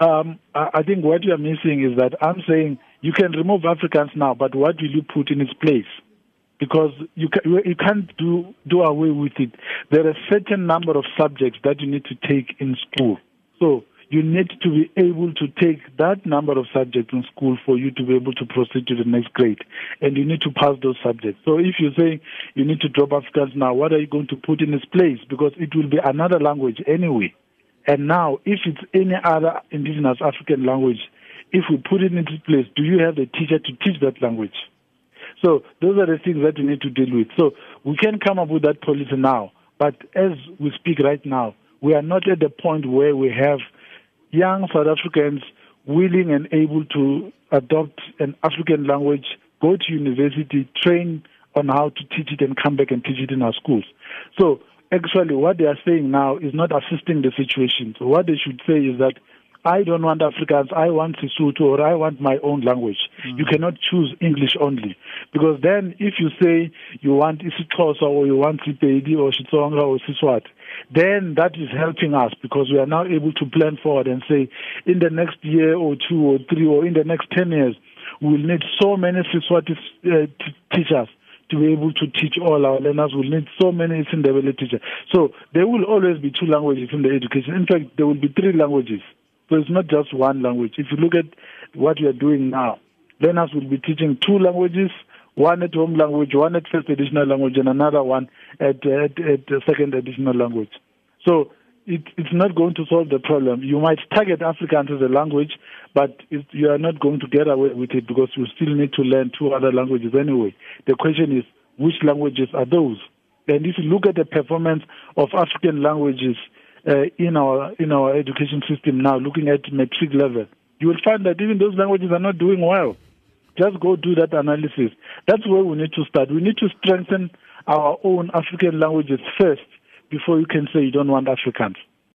Um, I think what you're missing is that I'm saying you can remove Afrikaans now, but what will you put in its place? Because you, can, you can't do, do away with it. There are a certain number of subjects that you need to take in school. So you need to be able to take that number of subjects in school for you to be able to proceed to the next grade. And you need to pass those subjects. So if you say you need to drop Afrikaans now, what are you going to put in its place? Because it will be another language anyway. And now, if it's any other indigenous African language, if we put it into place, do you have a teacher to teach that language? So those are the things that we need to deal with. So we can come up with that policy now, but as we speak right now, we are not at the point where we have young South Africans willing and able to adopt an African language, go to university, train on how to teach it, and come back and teach it in our schools. So actually, what they are saying now is not assisting the situation. So what they should say is that I don't want Afrikaans, I want Sesotho, or I want my own language. Mm. You cannot choose English only. Because then if you say you want isiXhosa or you want Sepedi or Xitsonga or Siswati, then that is helping us because we are now able to plan forward and say in the next year or two or three or in the next 10 years, we will need so many Siswati uh, t- teachers to be able to teach all our learners. We'll need so many Sindebele teachers. So there will always be two languages in the education. In fact, there will be three languages. So it's not just one language. If you look at what we are doing now, learners will be teaching two languages, one at home language, one at first additional language, and another one at, at, at second additional language. So it, it's not going to solve the problem. You might target Afrikaans as a language, but it, you are not going to get away with it because you still need to learn two other languages anyway. The question is, which languages are those? And if you look at the performance of African languages uh, in our in our education system now, looking at matric level, you will find that even those languages are not doing well. Just go do that analysis. That's where we need to start. We need to strengthen our own African languages first before you can say you don't want Afrikaans.